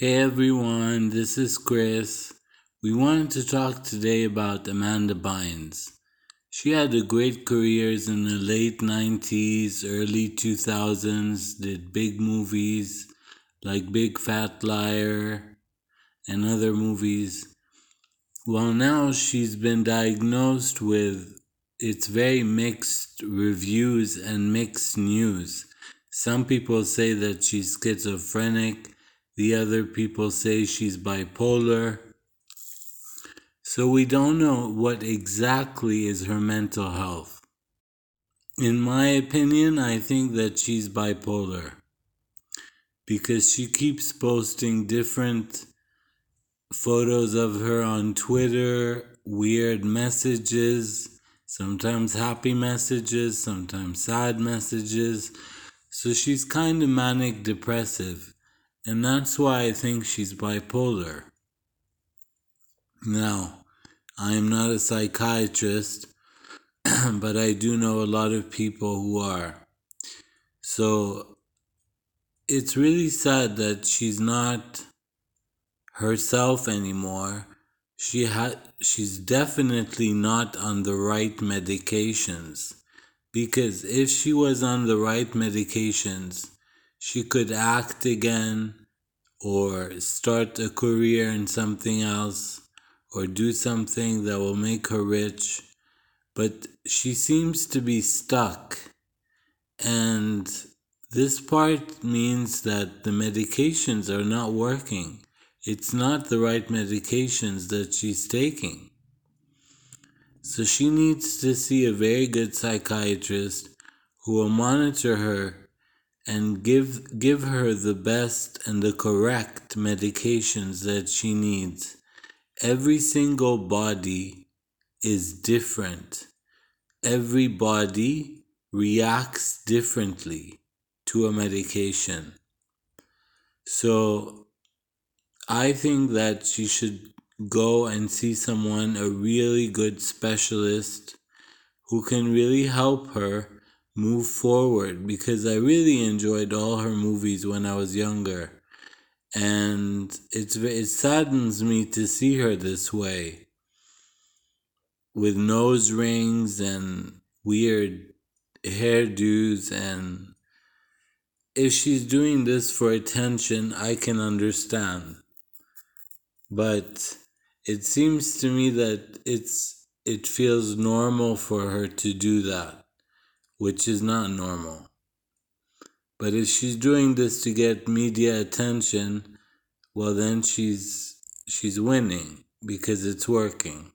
Hey everyone, this is Kris. We wanted to talk today about Amanda Bynes. She had a great career in the late 90s, early 2000s, did big movies like Big Fat Liar and other movies. Well, now she's been diagnosed with it's very mixed reviews and mixed news. Some people say that she's schizophrenic the other people say she's bipolar. So we don't know what exactly is her mental health. In my opinion, I think that she's bipolar because she keeps posting different photos of her on Twitter, weird messages, sometimes happy messages, sometimes sad messages. So she's kind of manic depressive. And that's why I think she's bipolar. Now, I am not a psychiatrist, but I do know a lot of people who are. So it's really sad that she's not herself anymore. She had she's definitely not on the right medications because if she was on the right medications, she could act again or start a career in something else or do something that will make her rich. But she seems to be stuck. And this part means that the medications are not working. It's not the right medications that she's taking. So she needs to see a very good psychiatrist who will monitor her and give give her the best and the correct medications that she needs. Every single body is different. Every body reacts differently to a medication. So I think that she should go and see someone, a really good specialist who can really help her move forward because I really enjoyed all her movies when I was younger. And it's it saddens me to see her this way with nose rings and weird hairdos and if she's doing this for attention, I can understand. But it seems to me that it's it feels normal for her to do that which is not normal. But if she's doing this to get media attention, well then she's she's winning because it's working.